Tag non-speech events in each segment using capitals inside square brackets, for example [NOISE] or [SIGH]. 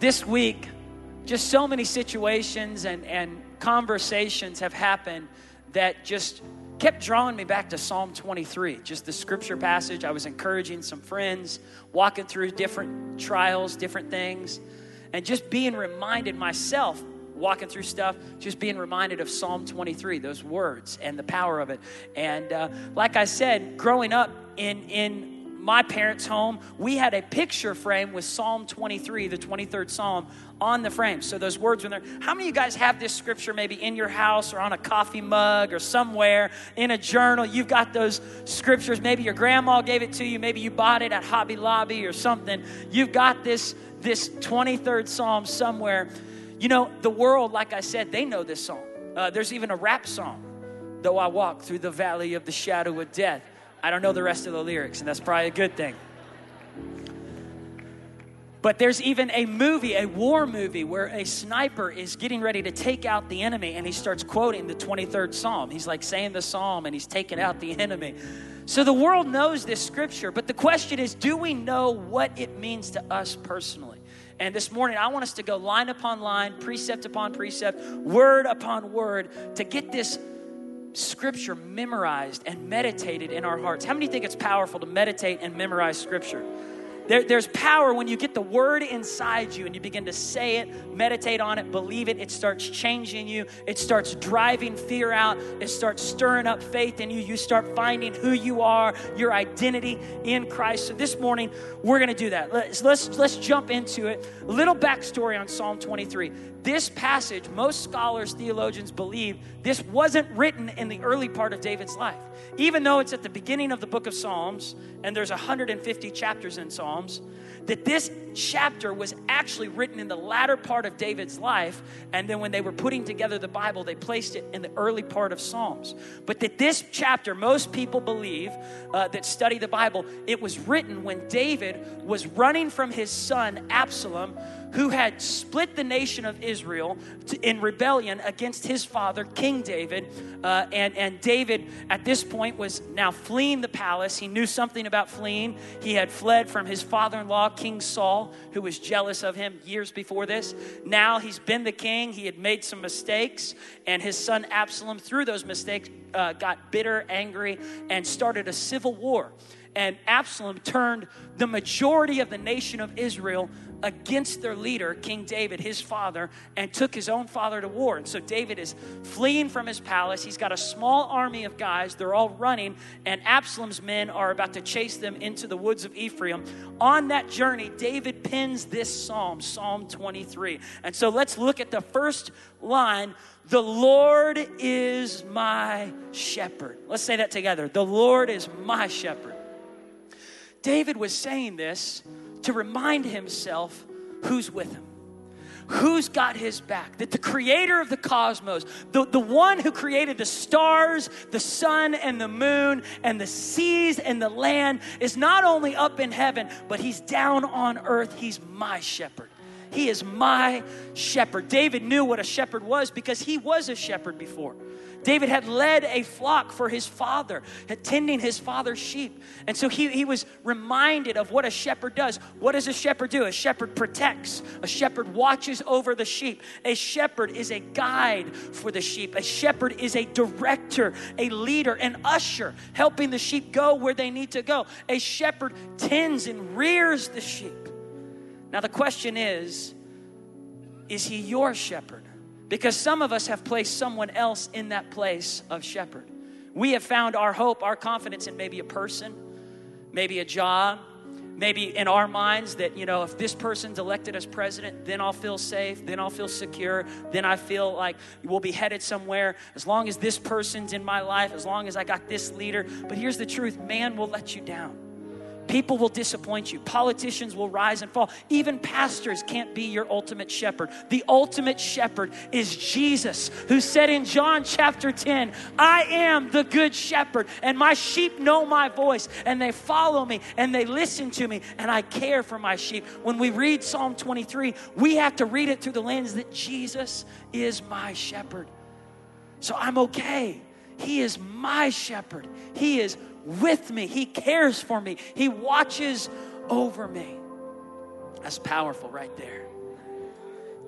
this week, just so many situations and, and conversations have happened that just kept drawing me back to Psalm 23, just the scripture passage. I was encouraging some friends, walking through different trials, different things, and just being reminded myself, walking through stuff, just being reminded of Psalm 23, those words and the power of it. And uh, like I said, growing up in, in my parents' home, we had a picture frame with Psalm 23, the 23rd Psalm, on the frame. So those words when they're, how many of you guys have this scripture maybe in your house or on a coffee mug or somewhere in a journal? You've got those scriptures. Maybe your grandma gave it to you. Maybe you bought it at Hobby Lobby or something. You've got this, this 23rd Psalm somewhere. You know, the world, like I said, they know this song. Uh, there's even a rap song. Though I walk through the valley of the shadow of death. I don't know the rest of the lyrics, and that's probably a good thing. But there's even a movie, a war movie, where a sniper is getting ready to take out the enemy and he starts quoting the 23rd Psalm. He's like saying the Psalm and he's taking out the enemy. So the world knows this scripture, but the question is do we know what it means to us personally? And this morning, I want us to go line upon line, precept upon precept, word upon word to get this scripture memorized and meditated in our hearts. How many think it's powerful to meditate and memorize scripture? There, there's power when you get the word inside you and you begin to say it, meditate on it, believe it. It starts changing you. It starts driving fear out. It starts stirring up faith in you. You start finding who you are, your identity in Christ. So this morning, we're going to do that. Let's, let's, let's jump into it. A little backstory on Psalm 23. This passage, most scholars, theologians believe this wasn't written in the early part of David's life. Even though it's at the beginning of the book of Psalms, and there's 150 chapters in Psalms, that this chapter was actually written in the latter part of David's life. And then when they were putting together the Bible, they placed it in the early part of Psalms. But that this chapter, most people believe uh, that study the Bible, it was written when David was running from his son Absalom who had split the nation of Israel in rebellion against his father, King David. Uh, and, and David, at this point, was now fleeing the palace. He knew something about fleeing. He had fled from his father in law, King Saul, who was jealous of him years before this. Now he's been the king. He had made some mistakes, and his son Absalom, through those mistakes, uh, got bitter, angry, and started a civil war and Absalom turned the majority of the nation of Israel against their leader, King David, his father, and took his own father to war. And so David is fleeing from his palace. He's got a small army of guys. They're all running, and Absalom's men are about to chase them into the woods of Ephraim. On that journey, David pins this psalm, Psalm 23. And so let's look at the first line The Lord is my shepherd. Let's say that together. The Lord is my shepherd. David was saying this to remind himself who's with him. Who's got his back? That the creator of the cosmos the, the one who created the stars the sun and the moon and the seas and the land is not only up in heaven but he's down on earth. He's my shepherd. He is my shepherd. David knew what a shepherd was because he was a shepherd before David had led a flock for his father, attending his father's sheep. And so he, he was reminded of what a shepherd does. What does a shepherd do? A shepherd protects, a shepherd watches over the sheep. A shepherd is a guide for the sheep. A shepherd is a director, a leader, an usher, helping the sheep go where they need to go. A shepherd tends and rears the sheep. Now, the question is is he your shepherd? Because some of us have placed someone else in that place of shepherd. We have found our hope, our confidence in maybe a person, maybe a job, maybe in our minds that, you know, if this person's elected as president, then I'll feel safe, then I'll feel secure, then I feel like we'll be headed somewhere. As long as this person's in my life, as long as I got this leader. But here's the truth man will let you down. People will disappoint you. Politicians will rise and fall. Even pastors can't be your ultimate shepherd. The ultimate shepherd is Jesus, who said in John chapter 10, I am the good shepherd, and my sheep know my voice, and they follow me, and they listen to me, and I care for my sheep. When we read Psalm 23, we have to read it through the lens that Jesus is my shepherd. So I'm okay. He is my shepherd. He is with me. He cares for me. He watches over me. That's powerful right there.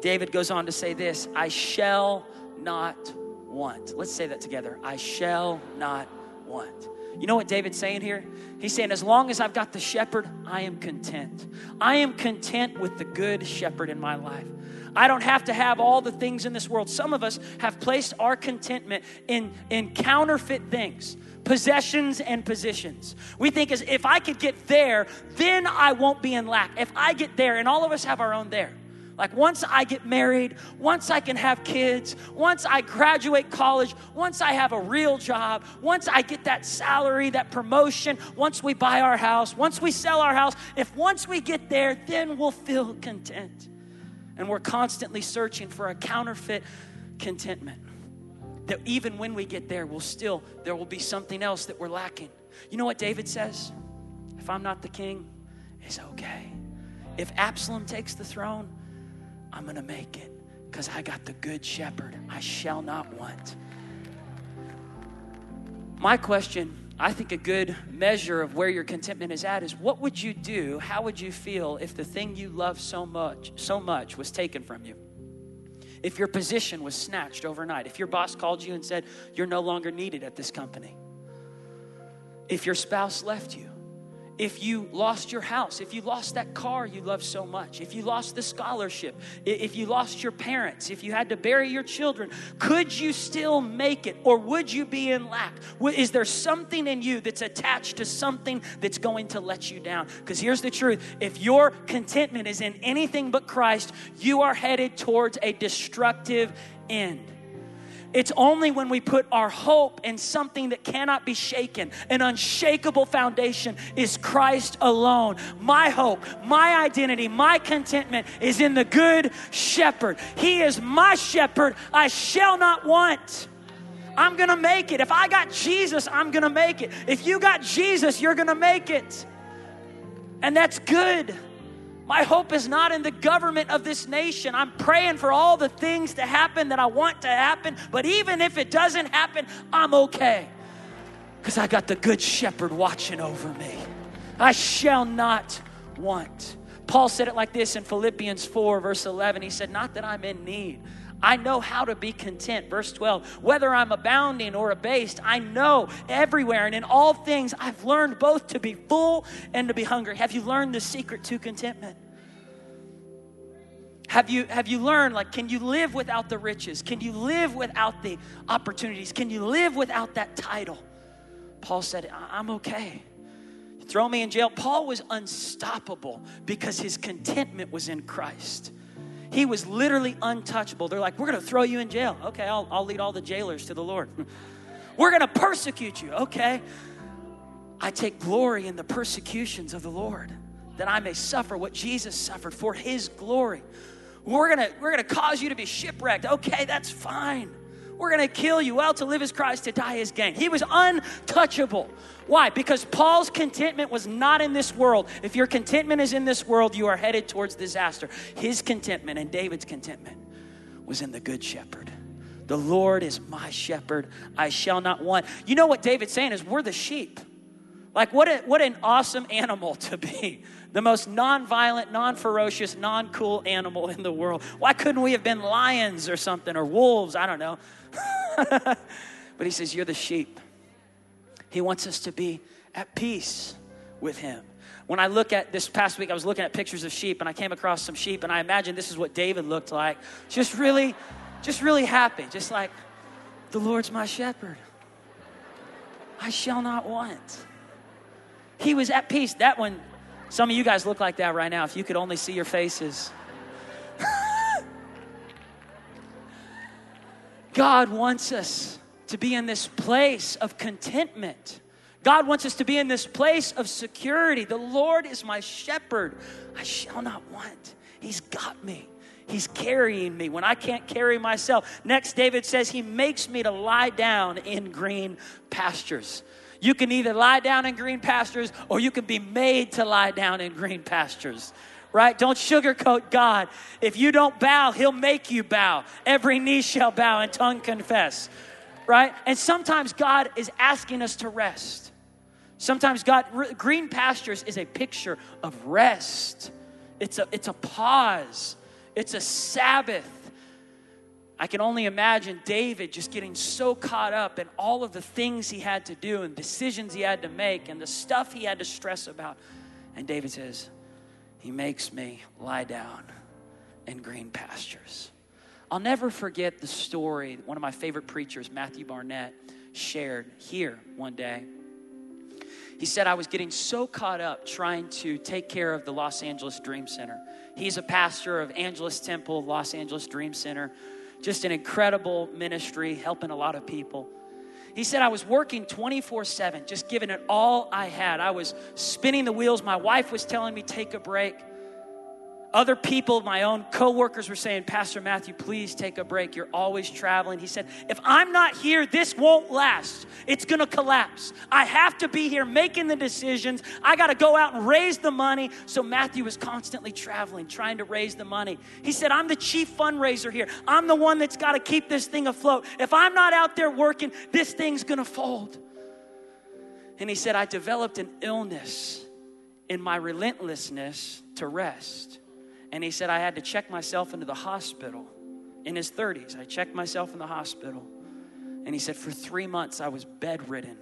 David goes on to say this I shall not want. Let's say that together. I shall not want. You know what David's saying here? He's saying, as long as I've got the shepherd, I am content. I am content with the good shepherd in my life. I don't have to have all the things in this world. Some of us have placed our contentment in, in counterfeit things possessions and positions. We think as if I could get there, then I won't be in lack. If I get there, and all of us have our own there. Like once I get married, once I can have kids, once I graduate college, once I have a real job, once I get that salary, that promotion, once we buy our house, once we sell our house, if once we get there, then we'll feel content. And we're constantly searching for a counterfeit contentment. That even when we get there, we'll still, there will be something else that we're lacking. You know what David says? If I'm not the king, it's okay. If Absalom takes the throne, I'm going to make it because I got the good shepherd. I shall not want. My question, I think a good measure of where your contentment is at is what would you do? How would you feel if the thing you love so much, so much was taken from you? If your position was snatched overnight, if your boss called you and said you're no longer needed at this company, if your spouse left you, if you lost your house, if you lost that car you love so much, if you lost the scholarship, if you lost your parents, if you had to bury your children, could you still make it or would you be in lack? Is there something in you that's attached to something that's going to let you down? Because here's the truth if your contentment is in anything but Christ, you are headed towards a destructive end. It's only when we put our hope in something that cannot be shaken. An unshakable foundation is Christ alone. My hope, my identity, my contentment is in the good shepherd. He is my shepherd. I shall not want. I'm going to make it. If I got Jesus, I'm going to make it. If you got Jesus, you're going to make it. And that's good. My hope is not in the government of this nation. I'm praying for all the things to happen that I want to happen, but even if it doesn't happen, I'm okay. Because I got the good shepherd watching over me. I shall not want. Paul said it like this in Philippians 4, verse 11. He said, Not that I'm in need. I know how to be content. Verse 12, whether I'm abounding or abased, I know everywhere and in all things I've learned both to be full and to be hungry. Have you learned the secret to contentment? Have you, have you learned, like, can you live without the riches? Can you live without the opportunities? Can you live without that title? Paul said, I'm okay. Throw me in jail. Paul was unstoppable because his contentment was in Christ. He was literally untouchable. They're like, We're going to throw you in jail. Okay, I'll, I'll lead all the jailers to the Lord. [LAUGHS] We're going to persecute you. Okay. I take glory in the persecutions of the Lord that I may suffer what Jesus suffered for his glory. We're going to we're going to cause you to be shipwrecked. Okay, that's fine. We're going to kill you. Well, to live is Christ, to die is gain. He was untouchable. Why? Because Paul's contentment was not in this world. If your contentment is in this world, you are headed towards disaster. His contentment and David's contentment was in the Good Shepherd. The Lord is my shepherd, I shall not want. You know what David's saying is we're the sheep. Like, what, a, what an awesome animal to be. The most non-violent, non-ferocious, non-cool animal in the world. Why couldn't we have been lions or something, or wolves? I don't know. [LAUGHS] but he says, You're the sheep. He wants us to be at peace with Him. When I look at this past week, I was looking at pictures of sheep and I came across some sheep and I imagine this is what David looked like. Just really, just really happy. Just like, the Lord's my shepherd. I shall not want. He was at peace. That one, some of you guys look like that right now. If you could only see your faces. [LAUGHS] God wants us to be in this place of contentment. God wants us to be in this place of security. The Lord is my shepherd. I shall not want. He's got me. He's carrying me when I can't carry myself. Next, David says, He makes me to lie down in green pastures. You can either lie down in green pastures or you can be made to lie down in green pastures right? Don't sugarcoat God. If you don't bow, He'll make you bow. Every knee shall bow and tongue confess, right? And sometimes God is asking us to rest. Sometimes God, green pastures is a picture of rest. It's a, it's a pause. It's a Sabbath. I can only imagine David just getting so caught up in all of the things he had to do and decisions he had to make and the stuff he had to stress about. And David says, He makes me lie down in green pastures. I'll never forget the story one of my favorite preachers, Matthew Barnett, shared here one day. He said, I was getting so caught up trying to take care of the Los Angeles Dream Center. He's a pastor of Angelus Temple, Los Angeles Dream Center. Just an incredible ministry, helping a lot of people. He said, I was working 24 7, just giving it all I had. I was spinning the wheels. My wife was telling me, take a break. Other people, my own coworkers, were saying, Pastor Matthew, please take a break. You're always traveling. He said, If I'm not here, this won't last. It's going to collapse. I have to be here making the decisions. I got to go out and raise the money. So Matthew was constantly traveling, trying to raise the money. He said, I'm the chief fundraiser here. I'm the one that's got to keep this thing afloat. If I'm not out there working, this thing's going to fold. And he said, I developed an illness in my relentlessness to rest. And he said, I had to check myself into the hospital in his 30s. I checked myself in the hospital. And he said, For three months, I was bedridden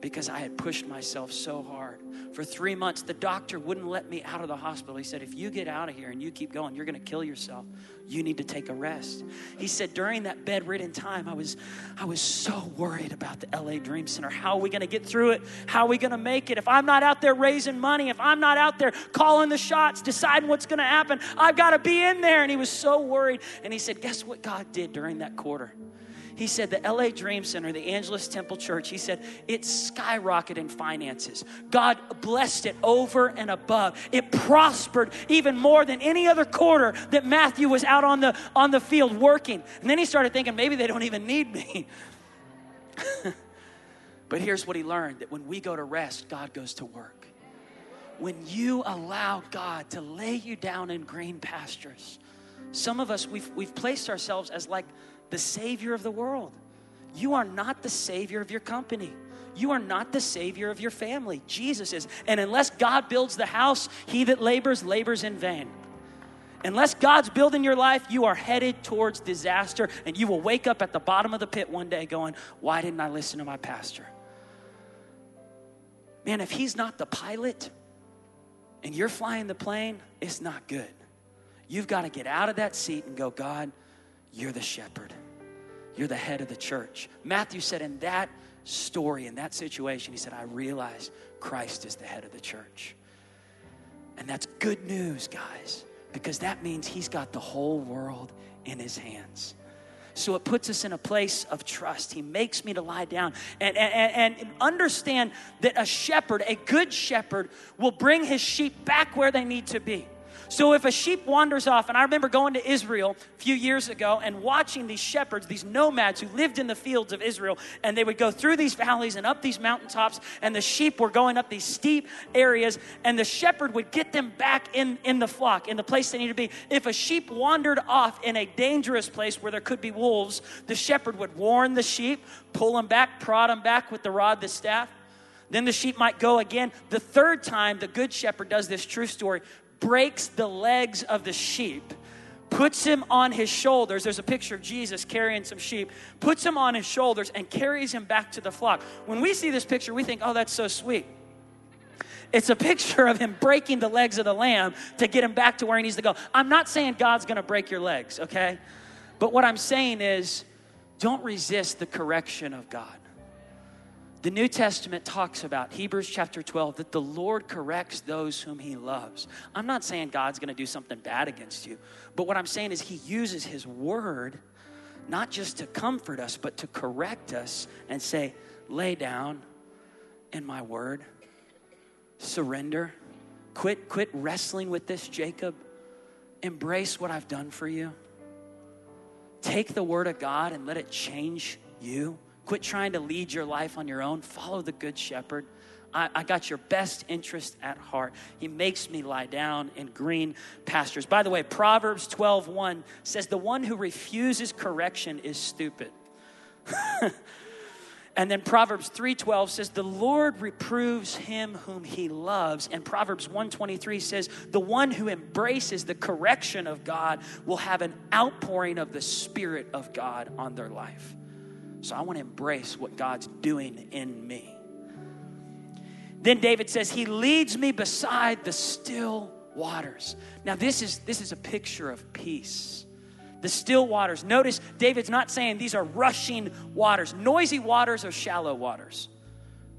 because I had pushed myself so hard. For three months, the doctor wouldn't let me out of the hospital. He said, If you get out of here and you keep going, you're going to kill yourself. You need to take a rest. He said, During that bedridden time, I was, I was so worried about the LA Dream Center. How are we going to get through it? How are we going to make it? If I'm not out there raising money, if I'm not out there calling the shots, deciding what's going to happen, I've got to be in there. And he was so worried. And he said, Guess what God did during that quarter? He said the LA Dream Center, the Angelus Temple Church, he said it skyrocketed in finances. God blessed it over and above. It prospered even more than any other quarter that Matthew was out on the on the field working. And then he started thinking maybe they don't even need me. [LAUGHS] but here's what he learned that when we go to rest, God goes to work. When you allow God to lay you down in green pastures, some of us we've we've placed ourselves as like the Savior of the world. You are not the Savior of your company. You are not the Savior of your family. Jesus is. And unless God builds the house, he that labors, labors in vain. Unless God's building your life, you are headed towards disaster, and you will wake up at the bottom of the pit one day going, Why didn't I listen to my pastor? Man, if he's not the pilot and you're flying the plane, it's not good. You've got to get out of that seat and go, God, you're the shepherd. You're the head of the church. Matthew said in that story, in that situation, he said, I realize Christ is the head of the church. And that's good news, guys, because that means he's got the whole world in his hands. So it puts us in a place of trust. He makes me to lie down and, and, and understand that a shepherd, a good shepherd, will bring his sheep back where they need to be. So if a sheep wanders off, and I remember going to Israel a few years ago and watching these shepherds, these nomads who lived in the fields of Israel, and they would go through these valleys and up these mountaintops, and the sheep were going up these steep areas, and the shepherd would get them back in, in the flock, in the place they need to be. If a sheep wandered off in a dangerous place where there could be wolves, the shepherd would warn the sheep, pull them back, prod them back with the rod, the staff. Then the sheep might go again. The third time, the good shepherd does this true story breaks the legs of the sheep, puts him on his shoulders. There's a picture of Jesus carrying some sheep, puts him on his shoulders, and carries him back to the flock. When we see this picture, we think, oh, that's so sweet. It's a picture of him breaking the legs of the lamb to get him back to where he needs to go. I'm not saying God's gonna break your legs, okay? But what I'm saying is, don't resist the correction of God. The New Testament talks about, Hebrews chapter 12, that the Lord corrects those whom he loves. I'm not saying God's going to do something bad against you, but what I'm saying is he uses his word not just to comfort us, but to correct us and say, lay down in my word, surrender, quit, quit wrestling with this, Jacob, embrace what I've done for you. Take the word of God and let it change you. Quit trying to lead your life on your own. Follow the Good Shepherd. I, got your best interest at heart. He makes me lie down in green pastures. By the way, Proverbs 12 1 says, The one who refuses correction is stupid. [LAUGHS] And then Proverbs 3:12 says the Lord reproves him whom he loves and Proverbs 123 says the one who embraces the correction of God will have an outpouring of the spirit of God on their life. So I want to embrace what God's doing in me. Then David says he leads me beside the still waters. Now this is this is a picture of peace the still waters. Notice David's not saying these are rushing waters. Noisy waters are shallow waters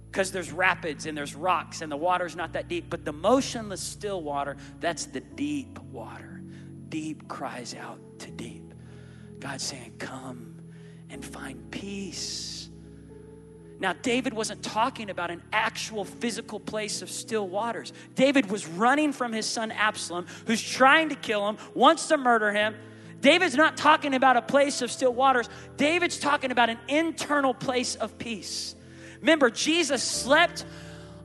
because there's rapids and there's rocks and the water's not that deep. But the motionless still water, that's the deep water. Deep cries out to deep. God's saying, Come and find peace. Now, David wasn't talking about an actual physical place of still waters. David was running from his son Absalom, who's trying to kill him, wants to murder him. David's not talking about a place of still waters. David's talking about an internal place of peace. Remember, Jesus slept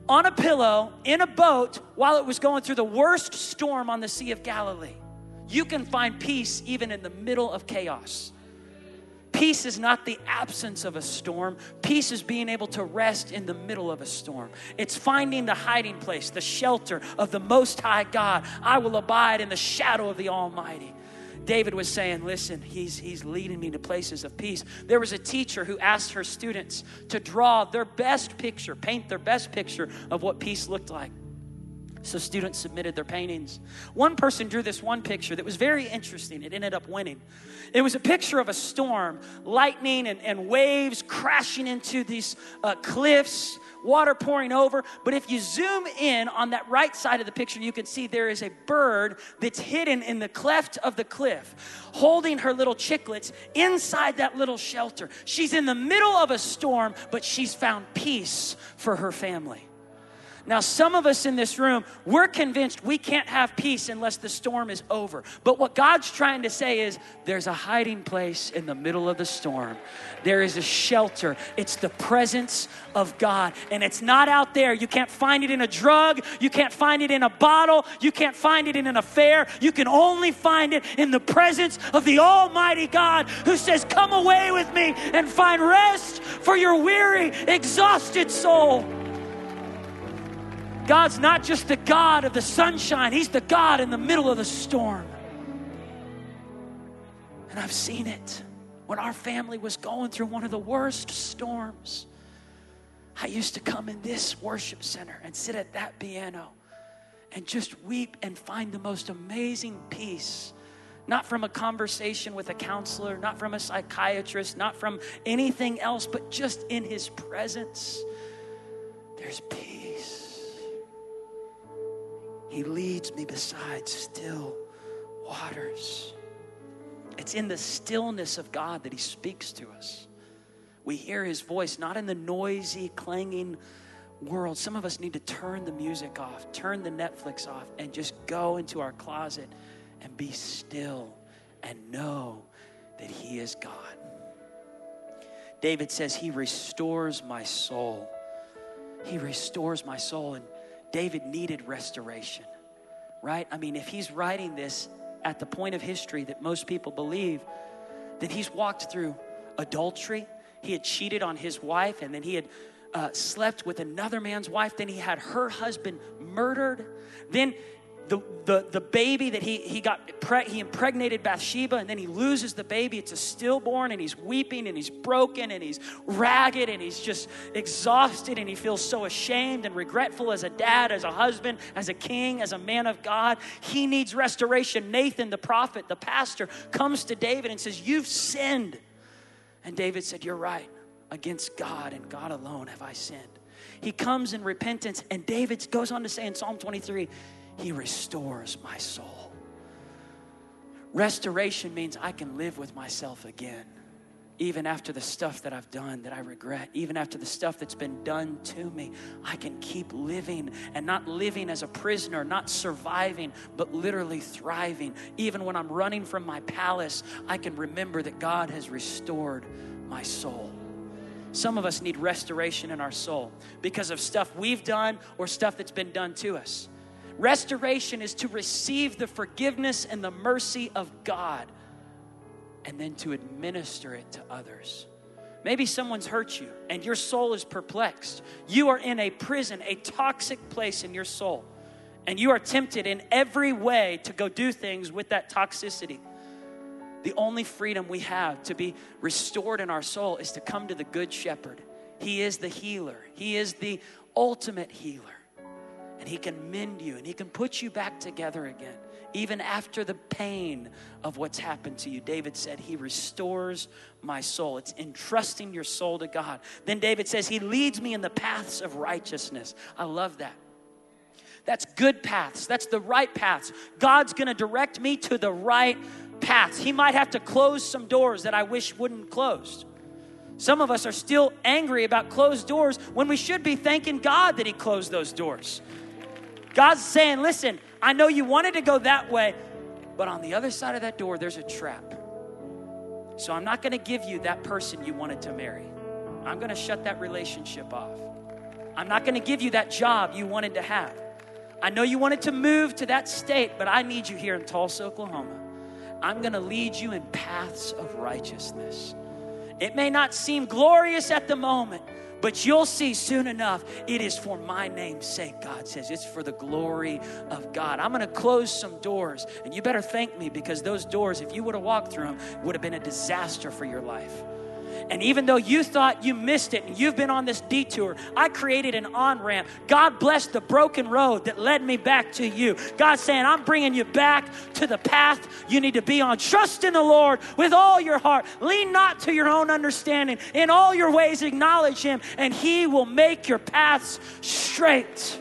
on a pillow in a boat while it was going through the worst storm on the Sea of Galilee. You can find peace even in the middle of chaos. Peace is not the absence of a storm. Peace is being able to rest in the middle of a storm. It's finding the hiding place, the shelter of the Most High God. I will abide in the shadow of the Almighty. David was saying, Listen, he's, he's leading me to places of peace. There was a teacher who asked her students to draw their best picture, paint their best picture of what peace looked like. So students submitted their paintings. One person drew this one picture that was very interesting. It ended up winning. It was a picture of a storm, lightning and, and waves crashing into these uh, cliffs, water pouring over. But if you zoom in on that right side of the picture, you can see there is a bird that's hidden in the cleft of the cliff, holding her little chicklets inside that little shelter. She's in the middle of a storm, but she's found peace for her family. Now, some of us in this room, we're convinced we can't have peace unless the storm is over. But what God's trying to say is there's a hiding place in the middle of the storm. There is a shelter. It's the presence of God. And it's not out there. You can't find it in a drug. You can't find it in a bottle. You can't find it in an affair. You can only find it in the presence of the Almighty God who says, Come away with me and find rest for your weary, exhausted soul. God's not just the God of the sunshine, He's the God in the middle of the storm. And I've seen it when our family was going through one of the worst storms. I used to come in this worship center and sit at that piano and just weep and find the most amazing peace. Not from a conversation with a counselor, not from a psychiatrist, not from anything else, but just in his presence. There's peace. He leads me beside still waters. It's in the stillness of God that He speaks to us. We hear His voice, not in the noisy, clanging world. Some of us need to turn the music off, turn the Netflix off, and just go into our closet and be still and know that He is God. David says, He restores my soul. He restores my soul. And David needed restoration, right? I mean, if he's writing this at the point of history that most people believe, then he's walked through adultery. He had cheated on his wife, and then he had uh, slept with another man's wife. Then he had her husband murdered. Then the, the, the baby that he, he got, he impregnated Bathsheba, and then he loses the baby. It's a stillborn, and he's weeping, and he's broken, and he's ragged, and he's just exhausted, and he feels so ashamed and regretful as a dad, as a husband, as a king, as a man of God. He needs restoration. Nathan, the prophet, the pastor, comes to David and says, You've sinned. And David said, You're right. Against God and God alone have I sinned. He comes in repentance, and David goes on to say in Psalm 23, he restores my soul. Restoration means I can live with myself again, even after the stuff that I've done that I regret, even after the stuff that's been done to me. I can keep living and not living as a prisoner, not surviving, but literally thriving. Even when I'm running from my palace, I can remember that God has restored my soul. Some of us need restoration in our soul because of stuff we've done or stuff that's been done to us. Restoration is to receive the forgiveness and the mercy of God and then to administer it to others. Maybe someone's hurt you and your soul is perplexed. You are in a prison, a toxic place in your soul, and you are tempted in every way to go do things with that toxicity. The only freedom we have to be restored in our soul is to come to the Good Shepherd. He is the healer, He is the ultimate healer. And He can mend you and He can put you back together again even after the pain of what's happened to you. David said, He restores my soul. It's entrusting your soul to God. Then David says, He leads me in the paths of righteousness. I love that. That's good paths. That's the right paths. God's gonna direct me to the right paths. He might have to close some doors that I wish wouldn't closed. Some of us are still angry about closed doors when we should be thanking God that He closed those doors. God's saying, listen, I know you wanted to go that way, but on the other side of that door, there's a trap. So I'm not going to give you that person you wanted to marry. I'm going to shut that relationship off. I'm not going to give you that job you wanted to have. I know you wanted to move to that state, but I need you here in Tulsa, Oklahoma. I'm going to lead you in paths of righteousness. It may not seem glorious at the moment, but you'll see soon enough, it is for my name's sake, God says. It's for the glory of God. I'm going to close some doors, and you better thank me because those doors, if you would have walked through them, would have been a disaster for your life. And even though you thought you missed it and you've been on this detour, I created an on ramp. God bless the broken road that led me back to you. God's saying, I'm bringing you back to the path you need to be on. Trust in the Lord with all your heart. Lean not to your own understanding. In all your ways, acknowledge Him, and He will make your paths straight.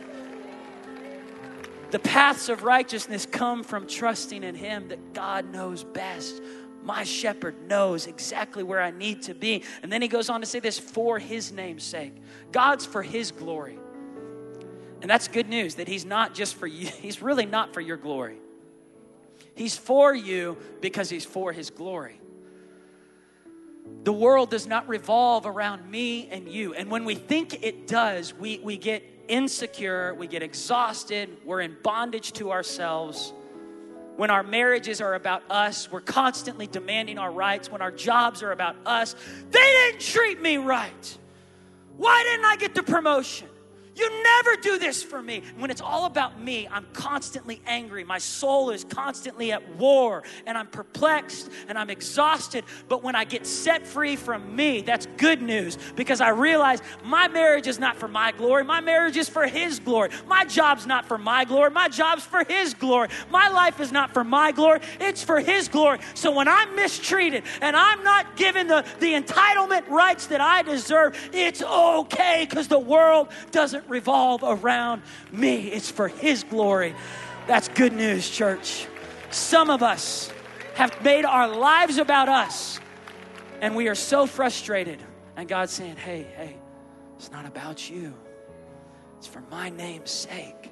The paths of righteousness come from trusting in Him that God knows best my shepherd knows exactly where I need to be. And then he goes on to say this for his name's sake. God's for his glory. And that's good news that he's not just for you, [LAUGHS] he's really not for your glory. He's for you because he's for his glory. The world does not revolve around me and you. And when we think it does, we, we get insecure, we get exhausted, we're in bondage to ourselves when our marriages are about us, we're constantly demanding our rights. When our jobs are about us, they didn't treat me right. Why didn't I get the promotion? You never do this for me. When it's all about me, I'm constantly angry. My soul is constantly at war and I'm perplexed and I'm exhausted. But when I get set free from me, that's good news because I realize my marriage is not for my glory. My marriage is for His glory. My job's not for my glory. My job's for His glory. My life is not for my glory, it's for His glory. So when I'm mistreated and I'm not given the, the entitlement rights that I deserve, it's okay because the world doesn't revolve around me, it's for His glory. That's good news, church. Some of us have made our lives about us, and we are so frustrated. And God's saying, hey, hey, it's not about you, it's for my name's sake.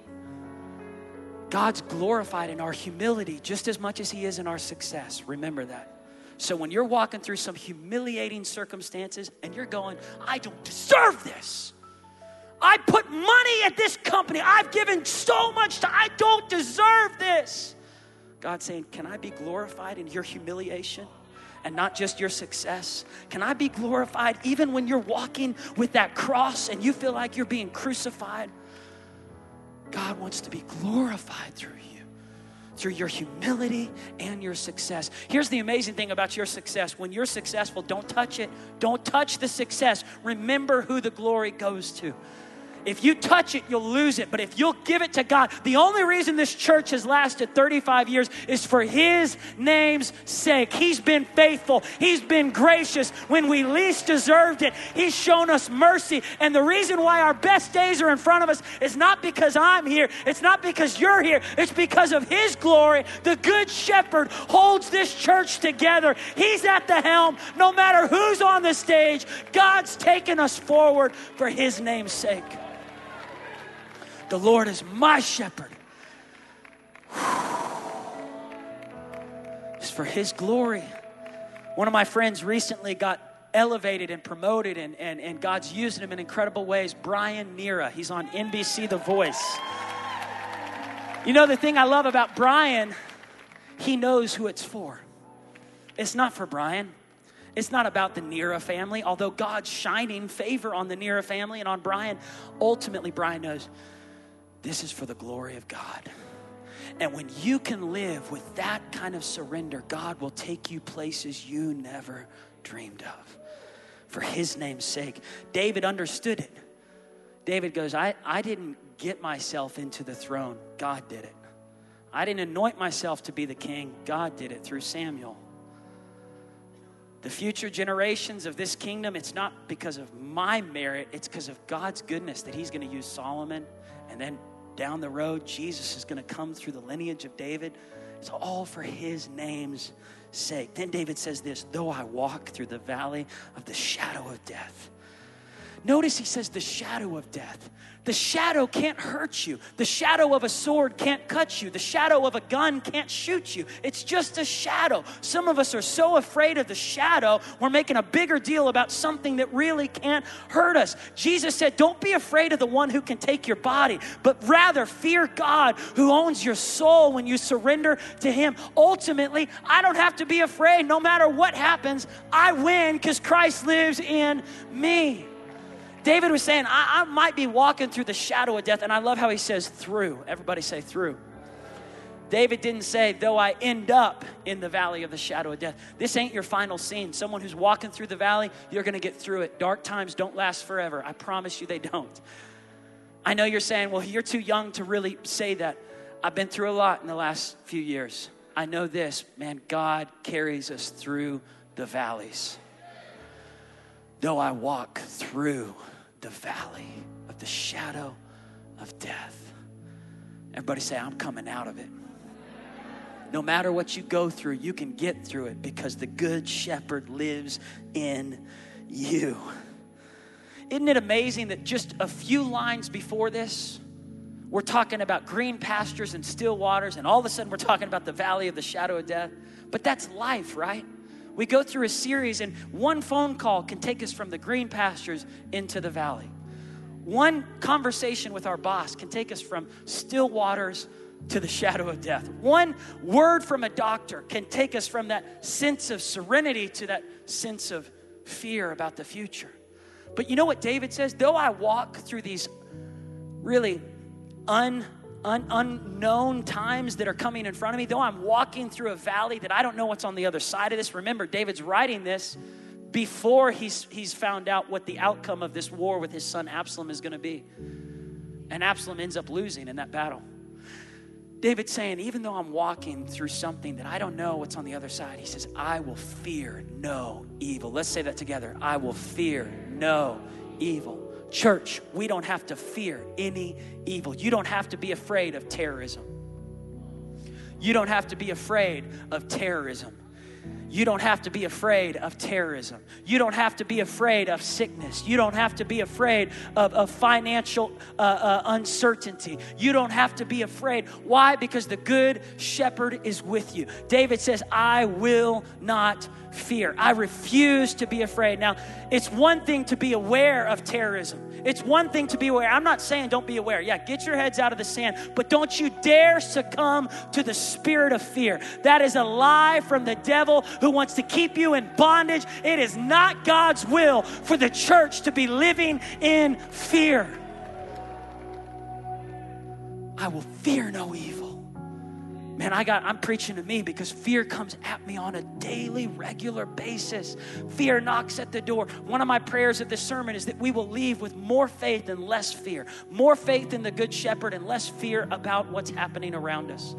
God's glorified in our humility just as much as He is in our success. Remember that. So when you're walking through some humiliating circumstances and you're going, I don't deserve this. I put money at this company. I've given so much to, I don't deserve this. God saying, Can I be glorified in your humiliation? and not just your success? Can I be glorified even when you're walking with that cross and you feel like you're being crucified? God wants to be glorified through you, through your humility and your success. Here's the amazing thing about your success when you're successful, don't touch it, don't touch the success. Remember who the glory goes to. If you touch it, you'll lose it. But if you'll give it to God, the only reason this church has lasted 35 years is for His name's sake. He's been faithful, He's been gracious. When we least deserved it, He's shown us mercy. And the reason why our best days are in front of us is not because I'm here, it's not because you're here, it's because of His glory. The Good Shepherd holds this church together. He's at the helm. No matter who's on the stage, God's taken us forward for His name's sake. The Lord is my shepherd. It's for His glory. One of my friends recently got elevated and promoted, and, and, and God's using him in incredible ways. Brian Nhira, he's on NBC The Voice. You know, the thing I love about Brian, he knows who it's for. It's not for Brian, It's not about the Nhira family, although God's shining favor on the Nhira family and on Brian. Ultimately, Brian knows this is for the glory of God. And when you can live with that kind of surrender, God will take you places you never dreamed of for his name's sake. David understood it. David goes, I, I didn't get myself into the throne, God did it. I didn't anoint myself to be the king, God did it through Samuel. The future generations of this kingdom, it's not because of my merit, it's because of God's goodness that He's going to use Solomon. And then down the road, Jesus is going to come through the lineage of David. It's all for His name's sake. Then David says this though I walk through the valley of the shadow of death. Notice he says the shadow of death. The shadow can't hurt you. The shadow of a sword can't cut you. The shadow of a gun can't shoot you. It's just a shadow. Some of us are so afraid of the shadow, we're making a bigger deal about something that really can't hurt us. Jesus said, Don't be afraid of the one who can take your body, but rather fear God who owns your soul when you surrender to Him. Ultimately, I don't have to be afraid. No matter what happens, I win because Christ lives in me. David was saying, I, I might be walking through the shadow of death. And I love how he says through. Everybody say through. David didn't say, though I end up in the valley of the shadow of death. This ain't your final scene. Someone who's walking through the valley, you're going to get through it. Dark times don't last forever. I promise you they don't. I know you're saying, well, you're too young to really say that. I've been through a lot in the last few years. I know this, man, God carries us through the valleys. Though I walk through the valley of the shadow of death. Everybody say, I'm coming out of it. No matter what you go through, you can get through it because the good shepherd lives in you. Isn't it amazing that just a few lines before this, we're talking about green pastures and still waters, and all of a sudden we're talking about the valley of the shadow of death? But that's life, right? We go through a series, and one phone call can take us from the green pastures into the valley. One conversation with our boss can take us from still waters to the shadow of death. One word from a doctor can take us from that sense of serenity to that sense of fear about the future. But you know what David says? Though I walk through these really un un- unknown times that are coming in front of me, though I'm walking through a valley that I don't know what's on the other side of this. Remember, David's writing this before he's, he's found out what the outcome of this war with his son Absalom is going to be. And Absalom ends up losing in that battle. David's saying, even though I'm walking through something that I don't know what's on the other side, he says, I will fear no evil. Let's say that together. I will fear no evil. Church, we don't have to fear any evil. You don't have to be afraid of terrorism. You don't have to be afraid of terrorism. You don't have to be afraid of terrorism. You don't have to be afraid of sickness. You don't have to be afraid of, of financial uh, uh, uncertainty. You don't have to be afraid. Why? Because the good shepherd is with you. David says, I will not fear. I refuse to be afraid. Now, it's one thing to be aware of terrorism. It's one thing to be aware. I'm not saying don't be aware. Yeah, get your heads out of the sand, but don't you dare succumb to the spirit of fear. That is a lie from the devil who wants to keep you in bondage. It is not God's will for the church to be living in fear. I will fear no evil. Man, I got I'm preaching to me because fear comes at me on a daily, regular basis. Fear knocks at the door. One of my prayers of this sermon is that we will leave with more faith and less fear. More faith in the good shepherd and less fear about what's happening around us.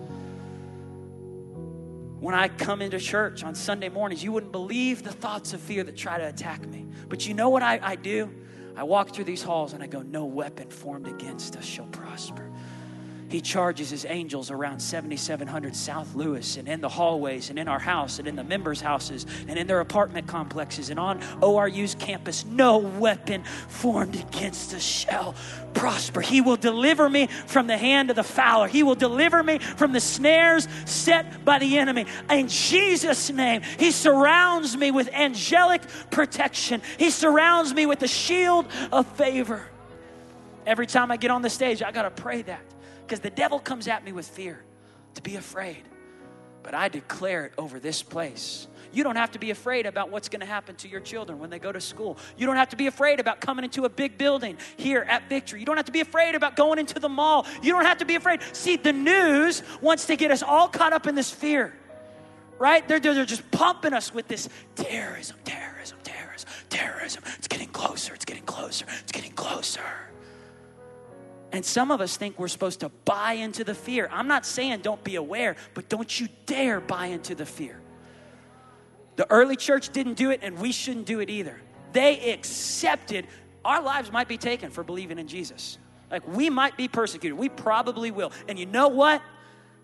When I come into church on Sunday mornings, you wouldn't believe the thoughts of fear that try to attack me. But you know what I, I do? I walk through these halls and I go, No weapon formed against us shall prosper. He charges his angels around 7700 South Lewis and in the hallways and in our house and in the members' houses and in their apartment complexes and on ORU's campus. No weapon formed against us shall prosper. He will deliver me from the hand of the fowler. He will deliver me from the snares set by the enemy. In Jesus' name, He surrounds me with angelic protection. He surrounds me with the shield of favor. Every time I get on the stage, I got to pray that because the devil comes at me with fear, to be afraid. but I declare it over this place. You don't have to be afraid about what's going to happen to your children when they go to school. You don't have to be afraid about coming into a big building here at Victory. You don't have to be afraid about going into the mall. You don't have to be afraid. See, the news wants to get us all caught up in this fear, right? They're, they're just pumping us with this terrorism, terrorism, terrorism, terrorism. It's getting closer, it's getting closer, it's getting closer. And some of us think we're supposed to buy into the fear. I'm not saying don't be aware, but don't you dare buy into the fear. The early church didn't do it, and we shouldn't do it either. They accepted our lives might be taken for believing in Jesus. Like we might be persecuted. We probably will. And you know what?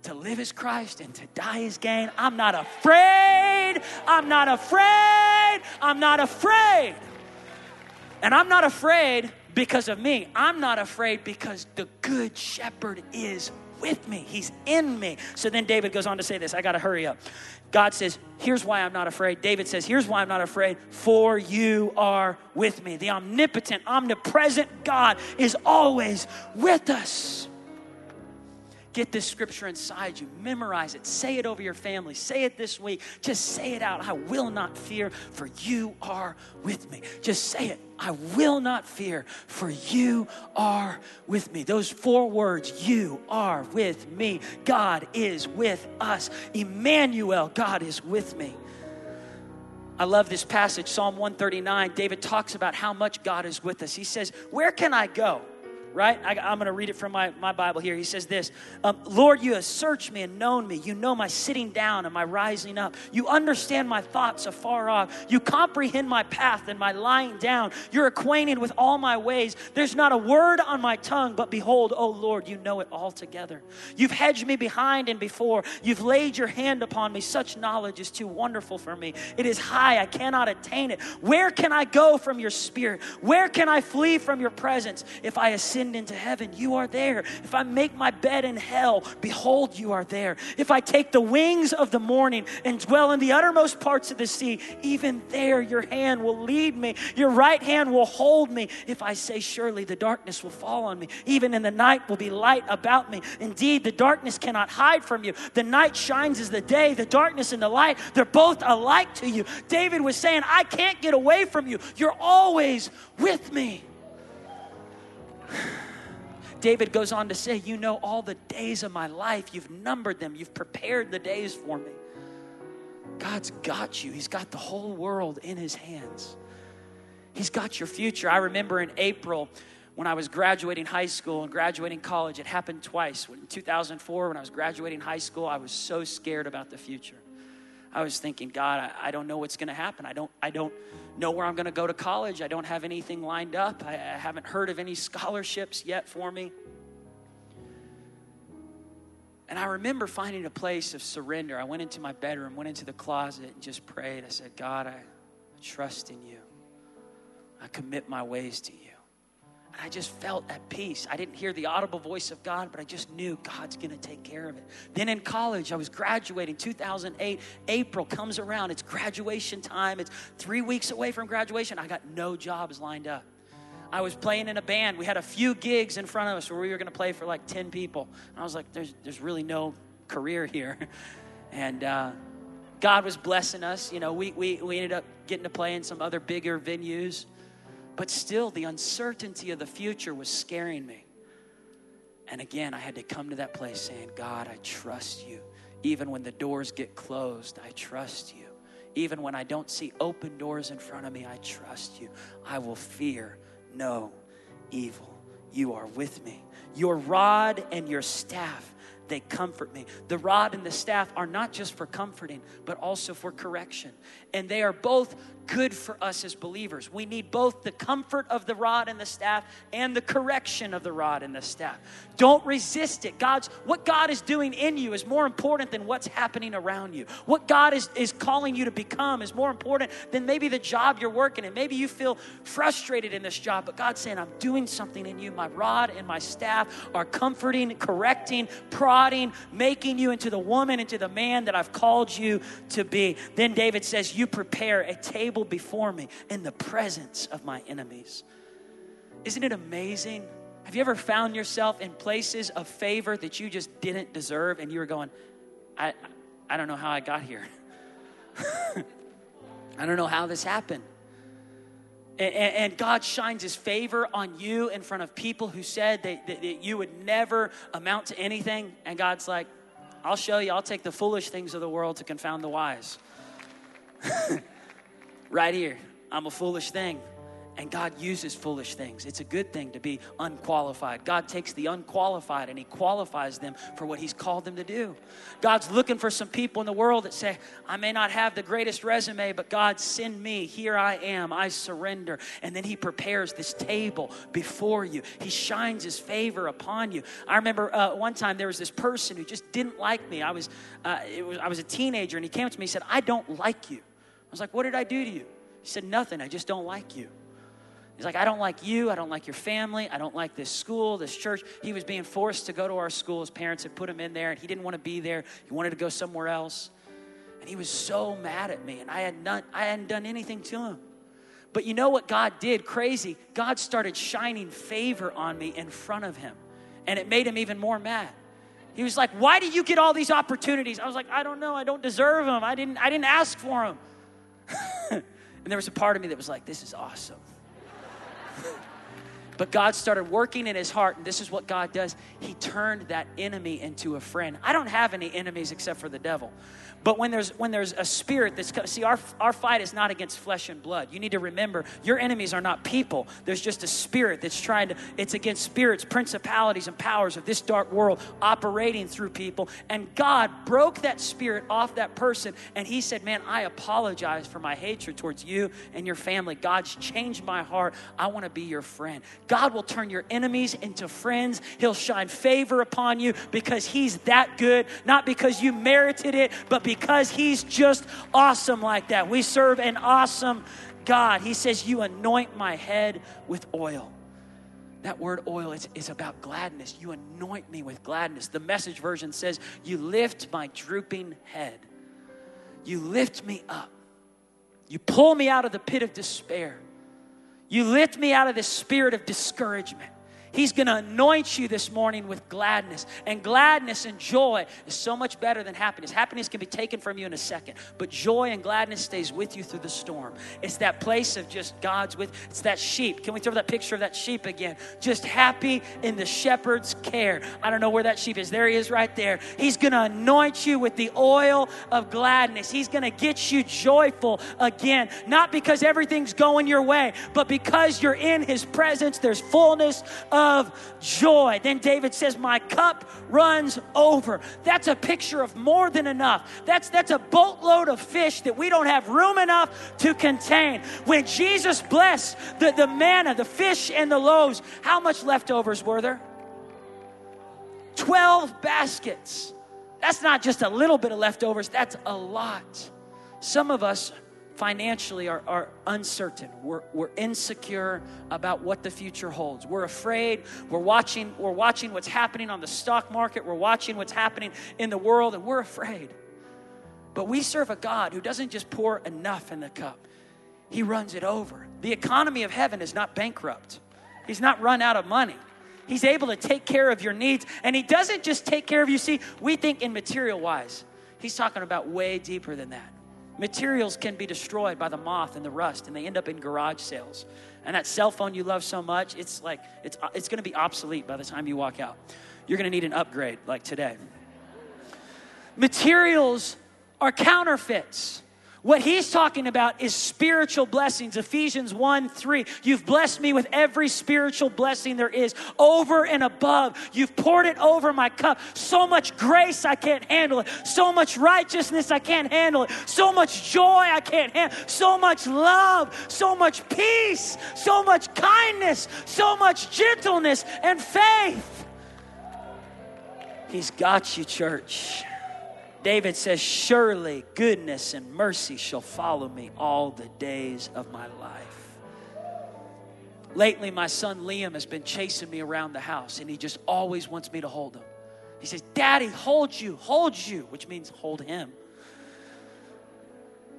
To live is Christ and to die is gain. I'm not afraid. I'm not afraid. I'm not afraid. And I'm not afraid because of me. I'm not afraid because the good shepherd is with me. He's in me. So then David goes on to say this. I got to hurry up. God says, Here's why I'm not afraid. David says, Here's why I'm not afraid, for you are with me. The omnipotent, omnipresent God is always with us. Get this scripture inside you. Memorize it. Say it over your family. Say it this week. Just say it out. I will not fear, for you are with me. Just say it. I will not fear, for you are with me. Those four words, you are with me. God is with us. Emmanuel, God is with me. I love this passage, Psalm 139. David talks about how much God is with us. He says, Where can I go? Right? I, am going to read it from my, my Bible here. He says this um, Lord, you have searched me and known me. You know my sitting down and my rising up. You understand my thoughts afar off. You comprehend my path and my lying down. You're acquainted with all my ways. There's not a word on my tongue, but behold, oh Lord, you know it all together. You've hedged me behind and before. You've laid your hand upon me. Such knowledge is too wonderful for me. It is high, I cannot attain it. Where can I go from your spirit? Where can I flee from your presence? If I ascend ascend into heaven, you are there. If I make my bed in hell, behold, you are there. If I take the wings of the morning and dwell in the uttermost parts of the sea, even there your hand will lead me. Your right hand will hold me. If I say, Surely the darkness will fall on me, even in the night will be light about me. Indeed, the darkness cannot hide from you. The night shines as the day, the darkness and the light, they're both alike to you. David was saying, I can't get away from you. You're always with me. David goes on to say, You know all the days of my life. You've numbered them. You've prepared the days for me. God's got you. He's got the whole world in his hands. He's got your future. I remember in April when I was graduating high school and graduating college, it happened twice. In 2004, when I was graduating high school, I was so scared about the future. I was thinking, God, I, I don't know what's going to happen. I don't, I don't know where I'm going to go to college. I don't have anything lined up. I, I haven't heard of any scholarships yet for me. And I remember finding a place of surrender. I went into my bedroom, went into the closet, and just prayed. I said, God, I, I trust in you. I commit my ways to you. I just felt at peace. I didn't hear the audible voice of God, but I just knew God's going to take care of it. Then in college, I was graduating 2008. April comes around. It's graduation time. It's three weeks away from graduation. I got no jobs lined up. I was playing in a band. We had a few gigs in front of us where we were going to play for like 10 people. And I was like, there's, there's really no career here. [LAUGHS] And uh, God was blessing us. You know, we, we, we ended up getting to play in some other bigger venues. But still, the uncertainty of the future was scaring me. And again, I had to come to that place saying, God, I trust you. Even when the doors get closed, I trust you. Even when I don't see open doors in front of me, I trust you. I will fear no evil. You are with me. Your rod and your staff, they comfort me. The rod and the staff are not just for comforting, but also for correction. And they are both good for us as believers. We need both the comfort of the rod and the staff and the correction of the rod and the staff. Don't resist it. God's what God is doing in you is more important than what's happening around you. What God is, is calling you to become is more important than maybe the job you're working in. Maybe you feel frustrated in this job, but God's saying, I'm doing something in you. My rod and my staff are comforting, correcting, prodding, making you into the woman, into the man that I've called you to be. Then David says, You prepare a table table before me in the presence of my enemies. Isn't it amazing? Have you ever found yourself in places of favor that you just didn't deserve and you were going, I, I don't know how I got here. [LAUGHS] I don't know how this happened. And, and, God shines his favor on you in front of people who said that, that, that you would never amount to anything. And God's like, I'll show you, I'll take the foolish things of the world to confound the wise. [LAUGHS] right here, I'm a foolish thing. And God uses foolish things. It's a good thing to be unqualified. God takes the unqualified and He qualifies them for what He's called them to do. God's looking for some people in the world that say, I may not have the greatest resume, but God, send me. Here I am. I surrender. And then He prepares this table before you. He shines His favor upon you. I remember uh, one time there was this person who just didn't like me. I was, uh, was, I was a teenager and he came to me and said, I don't like you. Was like, What did I do to you? He said, Nothing. I just don't like you. He's like, I don't like you. I don't like your family. I don't like this school, this church. He was being forced to go to our school. His parents had put him in there, and he didn't want to be there. He wanted to go somewhere else. And he was so mad at me, and I, had not, I hadn't done anything to him. But you know what God did? Crazy. God started shining favor on me in front of him, and it made him even more mad. He was like, Why do you get all these opportunities? I was like, I don't know. I don't deserve them. I didn't, I didn't ask for them. And there was a part of me that was like, This is awesome. [LAUGHS] But God started working in his heart, and this is what God does. He turned that enemy into a friend. I don't have any enemies except for the devil. But when there's when there's a spirit that's see our our fight is not against flesh and blood. You need to remember your enemies are not people. There's just a spirit that's trying to it's against spirits, principalities and powers of this dark world operating through people. And God broke that spirit off that person and he said, "Man, I apologize for my hatred towards you and your family. God's changed my heart. I want to be your friend." God will turn your enemies into friends. He'll shine favor upon you because he's that good, not because you merited it, but because because He's just awesome like that. We serve an awesome God. He says, You anoint my head with oil. That word oil is, is about gladness. You anoint me with gladness. The message version says, You lift my drooping head. You lift me up. You pull me out of the pit of despair. You lift me out of the spirit of discouragement. He's going to anoint you this morning with gladness. And gladness and joy is so much better than happiness. Happiness can be taken from you in a second, but joy and gladness stays with you through the storm. It's that place of just God's with, it's that sheep. Can we throw that picture of that sheep again? Just happy in the shepherd's care. I don't know where that sheep is. There he is right there. He's going to anoint you with the oil of gladness. He's going to get you joyful again, not because everything's going your way, but because you're in his presence. There's fullness of of joy. Then David says, My cup runs over. That's a picture of more than enough. That's, that's a boatload of fish that we don't have room enough to contain. When Jesus blessed the, the manna, the fish, and the loaves, how much leftovers were there? 12 baskets. That's not just a little bit of leftovers, that's a lot. Some of us financially are, are uncertain. We're, we're insecure about what the future holds. We're afraid. We're watching, we're watching what's happening on the stock market. We're watching what's happening in the world, and we're afraid. But we serve a God who doesn't just pour enough in the cup, He runs it over. The economy of heaven is not bankrupt, He's not run out of money. He's able to take care of your needs, and He doesn't just take care of you. See, we think in material wise, He's talking about way deeper than that. Materials can be destroyed by the moth and the rust, and they end up in garage sales. And that cell phone you love so much, it's like, it's, it's gonna be obsolete by the time you walk out. You're gonna need an upgrade like today. Materials are counterfeits. What he's talking about is spiritual blessings. Ephesians 1 3. You've blessed me with every spiritual blessing there is, over and above. You've poured it over my cup. So much grace, I can't handle it. So much righteousness, I can't handle it. So much joy, I can't handle So much love, so much peace, so much kindness, so much gentleness and faith. He's got you, church. David says, Surely goodness and mercy shall follow me all the days of my life. Lately, my son Liam has been chasing me around the house, and he just always wants me to hold him. He says, Daddy, hold you, hold you, which means hold him.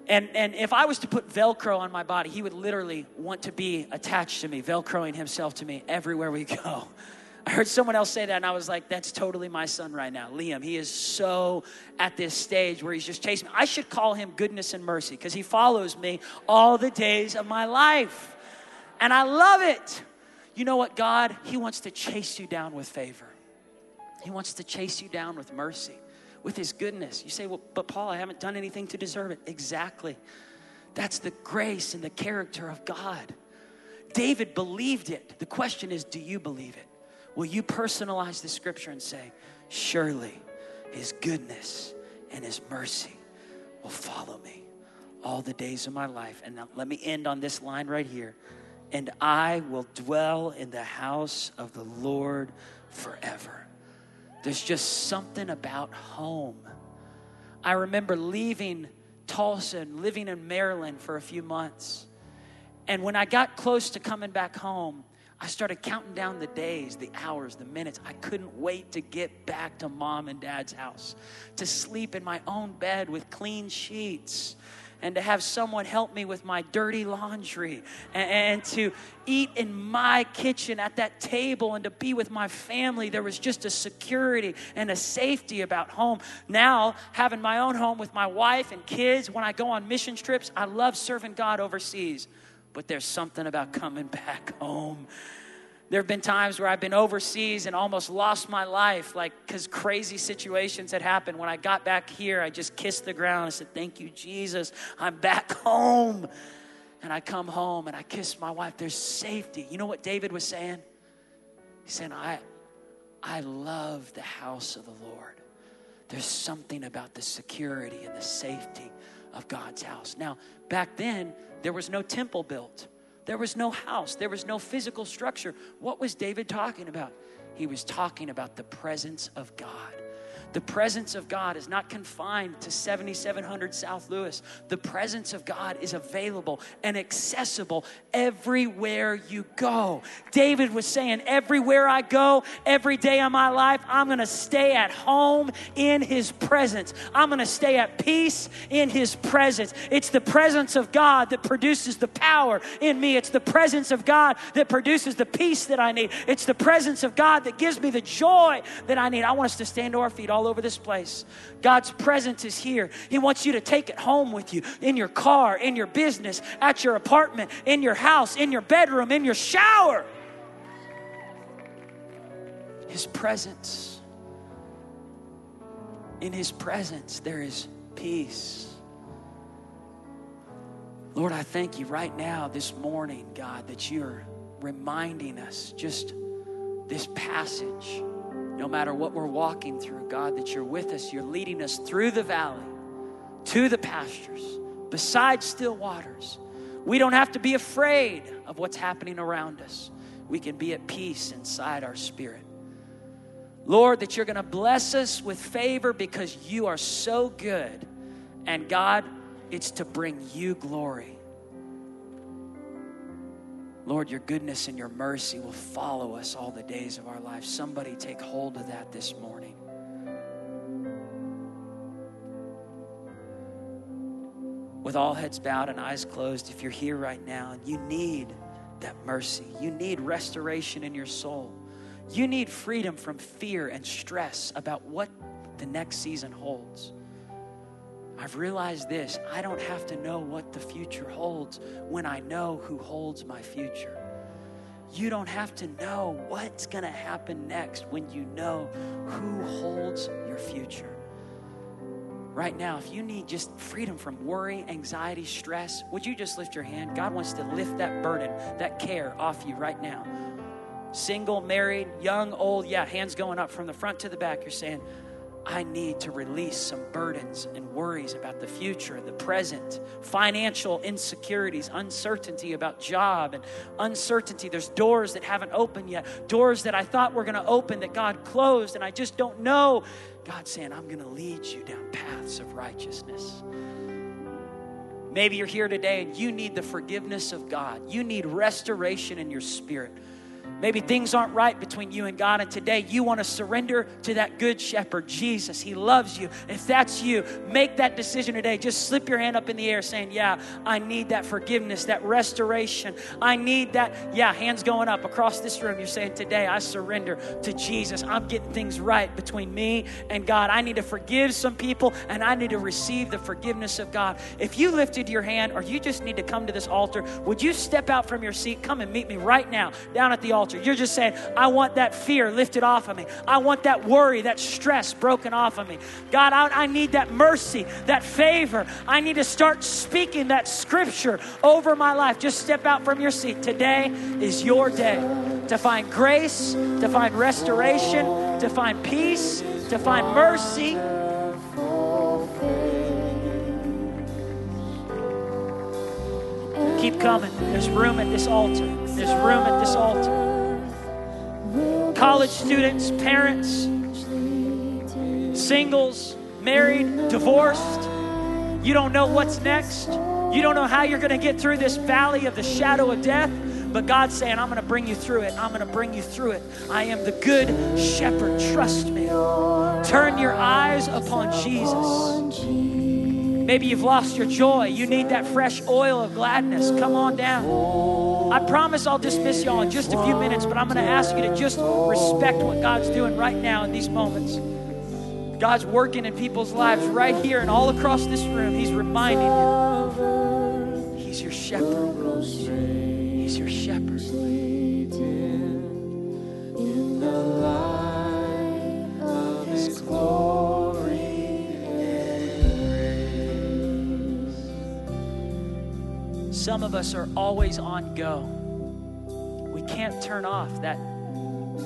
And, and if I was to put Velcro on my body, he would literally want to be attached to me, Velcroing himself to me everywhere we go. I heard someone else say that, and I was like, that's totally my son right now, Liam. He is so at this stage where he's just chasing me. I should call him goodness and mercy because he follows me all the days of my life. And I love it. You know what, God? He wants to chase you down with favor, He wants to chase you down with mercy, with His goodness. You say, well, but Paul, I haven't done anything to deserve it. Exactly. That's the grace and the character of God. David believed it. The question is, do you believe it? Will you personalize the scripture and say, Surely his goodness and his mercy will follow me all the days of my life? And now let me end on this line right here. And I will dwell in the house of the Lord forever. There's just something about home. I remember leaving Tulsa and living in Maryland for a few months. And when I got close to coming back home, I started counting down the days, the hours, the minutes. I couldn't wait to get back to mom and dad's house, to sleep in my own bed with clean sheets, and to have someone help me with my dirty laundry, and, and, to eat in my kitchen at that table, and to be with my family. There was just a security and a safety about home. Now, having my own home with my wife and kids, when I go on mission trips, I love serving God overseas but there's something about coming [LAUGHS] back home. There have been times where I've been overseas and almost lost my life, like because crazy situations had happened. When I got back here, I just kissed the ground. I said, Thank you, Jesus. I'm [LAUGHS] back home. And I come home and I kiss my wife. There's safety. You know what David was saying? He said, I, I love the house of the Lord. There's something about the security and the safety of God's house. Now, back then, there was no temple built, there was no house, there was no physical structure. What was David talking about? He was talking about the presence of God. The presence of God is not confined to 7700 South Lewis. The presence of God is available and accessible everywhere you go. David was saying, Everywhere I go, every day of my life, I'm going to stay at home in His presence. I'm going to stay at peace in His presence. It's the presence of God that produces the power in me. It's the presence of God that produces the peace that I need. It's the presence of God that gives me the joy that I need. I want us to stand to our feet all over this place. God's presence is here. He wants you to take it home with you in your car, in your business, at your apartment, in your house, in your bedroom, in your shower. His presence. In His presence, there is peace. Lord, I thank you right now, this morning, God, that you're reminding us just this passage no matter what we're walking through, God, that you're with us. You're leading us through the valley to the pastures, beside still waters. We don't have to be afraid of what's happening around us. We can be at peace inside our spirit. Lord, that you're going to bless us with favor because you are so good. And God, it's to bring you glory. Lord, your goodness and your mercy will follow us all the days of our life. Somebody take hold of that this morning. With all heads bowed and eyes closed, if you're here right now and you need that mercy, you need restoration in your soul, you need freedom from fear and stress about what the next season holds. I've realized this I don't have to know what the future holds when I know who holds my future. You don't have to know what's going to happen next when you know who holds your future. Right now, if you need just freedom from worry, anxiety, stress, would you just lift your hand? God wants to lift that burden, that care off you right now. Single, married, young, old, yeah, hands going up from the front to the back. You're saying, I need to release some burdens and worries about the future, the present, financial insecurities, uncertainty about job and uncertainty. There's doors that haven't opened yet, doors that I thought were going to open that God closed, and I just don't know. God's saying, I'm going to lead you down paths of righteousness. Maybe you're here today and you need the forgiveness of God. You need restoration in your spirit. Maybe things aren't right between you and God, and today you want to surrender to that good shepherd, Jesus. He loves you. If that's you, make that decision today. Just slip your hand up in the air saying, Yeah, I need that forgiveness, that restoration. I need that. Yeah, hands going up across this room. You're saying, Today I surrender to Jesus. I'm getting things right between me and God. I need to forgive some people, and I need to receive the forgiveness of God. If you lifted your hand or you just need to come to this altar, would you step out from your seat? Come and meet me right now down at the altar altar. You're just saying, I want that fear lifted off of me. I want that worry, that stress broken off of me. God, I, I need that mercy, that favor. I need to start speaking that scripture over my life. Just step out from your seat. Today is your day to find grace, to find restoration, to find peace, to find mercy. Keep coming. There's room at this altar. There's room at this altar college students, parents, singles, married, divorced. You don't know what's next. You don't know how you're going to get through this valley of the shadow of death. But God's saying, I'm going to bring you through it. I'm going to bring you through it. I am the good shepherd. Trust me. Turn your eyes upon Jesus. Maybe you've lost your joy. You need that fresh oil of gladness. Come on down. I promise I'll dismiss y'all in just a few minutes, but I'm going to ask you to just respect what God's doing right now in these moments. God's working in people's lives right here and all across this room. He's reminding you He's your shepherd. He's your shepherd. Some of us are always on go. We can't turn off that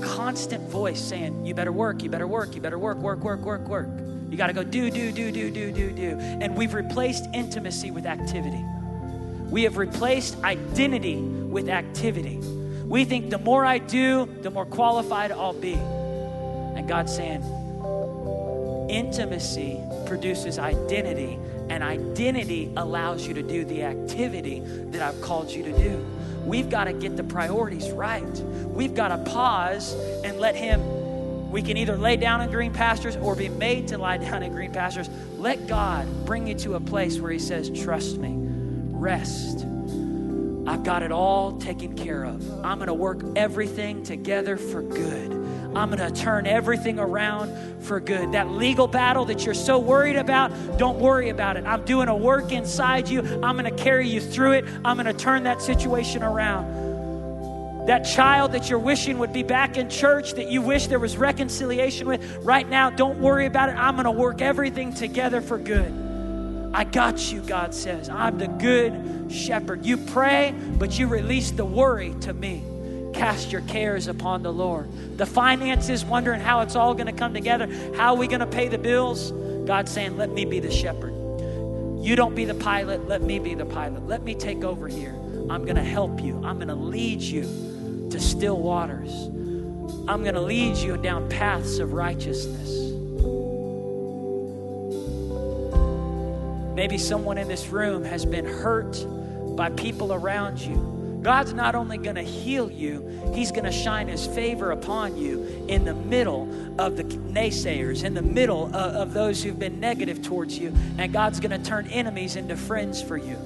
constant voice saying, You better work, you better work, you better work, work, work, work, work. You got to go do, do, do, do, do, do, do. And we've replaced intimacy with activity. We have replaced identity with activity. We think the more I do, the more qualified I'll be. And God's saying, intimacy produces identity, and identity allows you to do the activity that I've called you to do. We've got to get the priorities right. We've got to pause and let Him. We can either lay down in green pastures or be made to lie down in green pastures. Let God bring you to a place where He says, Trust me, rest. I've got it all taken care of. I'm going to work everything together for good. I'm going to turn everything around for good. That legal battle that you're so worried about, don't worry about it. I'm doing a work inside you. I'm going to carry you through it. I'm going to turn that situation around. That child that you're wishing would be back in church, that you wish there was reconciliation with, right now, don't worry about it. I'm going to work everything together for good. I got you, God says. I'm the good shepherd. You pray, but you release the worry to me. Cast your cares upon the Lord. The finances, wondering how it's all going to come together. How are we going to pay the bills? God's saying, Let me be the shepherd. You don't be the pilot. Let me be the pilot. Let me take over here. I'm going to help you. I'm going to lead you to still waters. I'm going to lead you down paths of righteousness. Maybe someone in this room has been hurt by people around you God's not only going to heal you, He's going to shine His favor upon you in the middle of the naysayers, in the middle of, of those who've been negative towards you. And God's going to turn enemies into friends for you.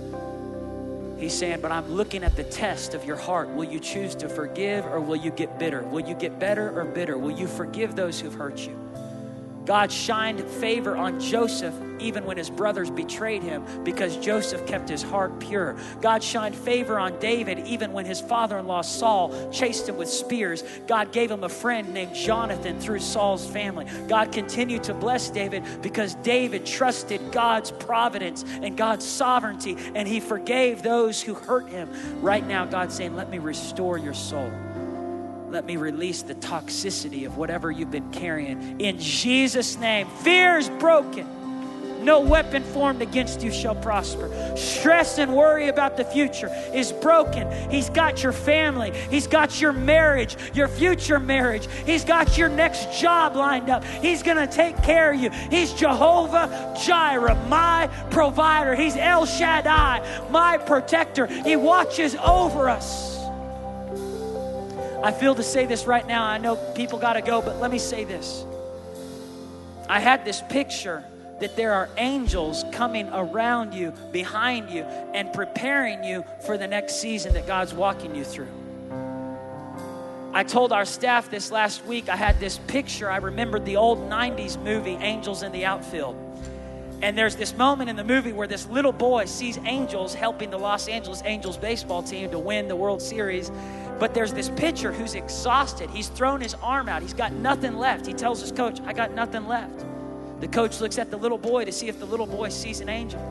He's saying, But I'm looking at the test of your heart. Will you choose to forgive or will you get bitter? Will you get better or bitter? Will you forgive those who've hurt you? God shined favor on Joseph even when his brothers betrayed him because Joseph kept his heart pure. God shined favor on David even when his father in law Saul chased him with spears. God gave him a friend named Jonathan through Saul's family. God continued to bless David because David trusted God's providence and God's sovereignty and he forgave those who hurt him. Right now, God's saying, Let me restore your soul let me release the toxicity of whatever you've been carrying. In Jesus' name, fear is broken. No weapon formed against you shall prosper. Stress and worry about the future is broken. He's got your family. He's got your marriage, your future marriage. He's got your next job lined up. He's going to take care of you. He's Jehovah Jireh, my provider. He's El Shaddai, my protector. He watches over us. I feel to say this right now. I know people got to go, but let me say this. I had this picture that there are angels coming around you, behind you, and preparing you for the next season that God's walking you through. I told our staff this last week, I had this picture. I remembered the old 90s movie, Angels in the Outfield. And there's this moment in the movie where this little boy sees angels helping the Los Angeles Angels baseball team to win the World Series. But there's this pitcher who's exhausted. He's thrown his arm out. He's got nothing left. He tells his coach, I got nothing left. The coach looks at the little boy to see if the little boy sees an angel.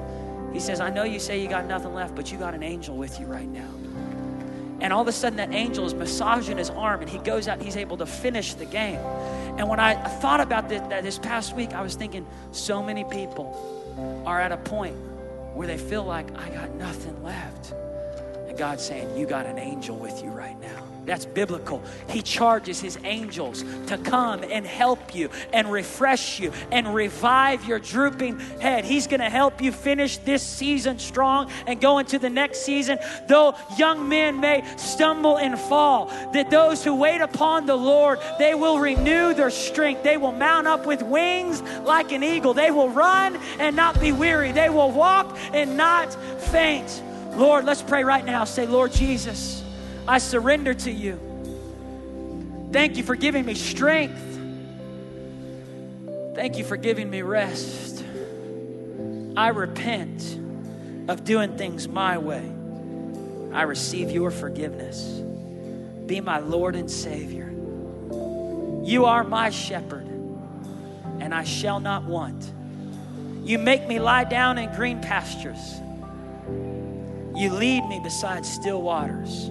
He says, I know you say you got nothing left, but you got an angel with you right now. And all of a sudden, that angel is massaging his arm, and he goes out, he's able to finish the game. And when I thought about this, this past week, I was thinking, so many people are at a point where they feel like, I got nothing left. And God's saying, You got an angel with you right now. That's biblical. He charges his angels to come and help you and refresh you and revive your drooping head. He's going to help you finish this season strong and go into the next season. Though young men may stumble and fall, that those who wait upon the Lord, they will renew their strength. They will mount up with wings like an eagle. They will run and not be weary. They will walk and not faint. Lord, let's pray right now. Say, Lord Jesus. I surrender to you. Thank you for giving me strength. Thank you for giving me rest. I repent of doing things my way. I receive your forgiveness. Be my Lord and Savior. You are my shepherd, and I shall not want. You make me lie down in green pastures. You lead me beside still waters.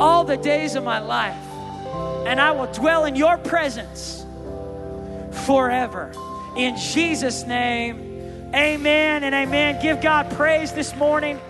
all the days of my life, and I will dwell in your presence forever. In Jesus' name, amen and amen. Give God praise this morning.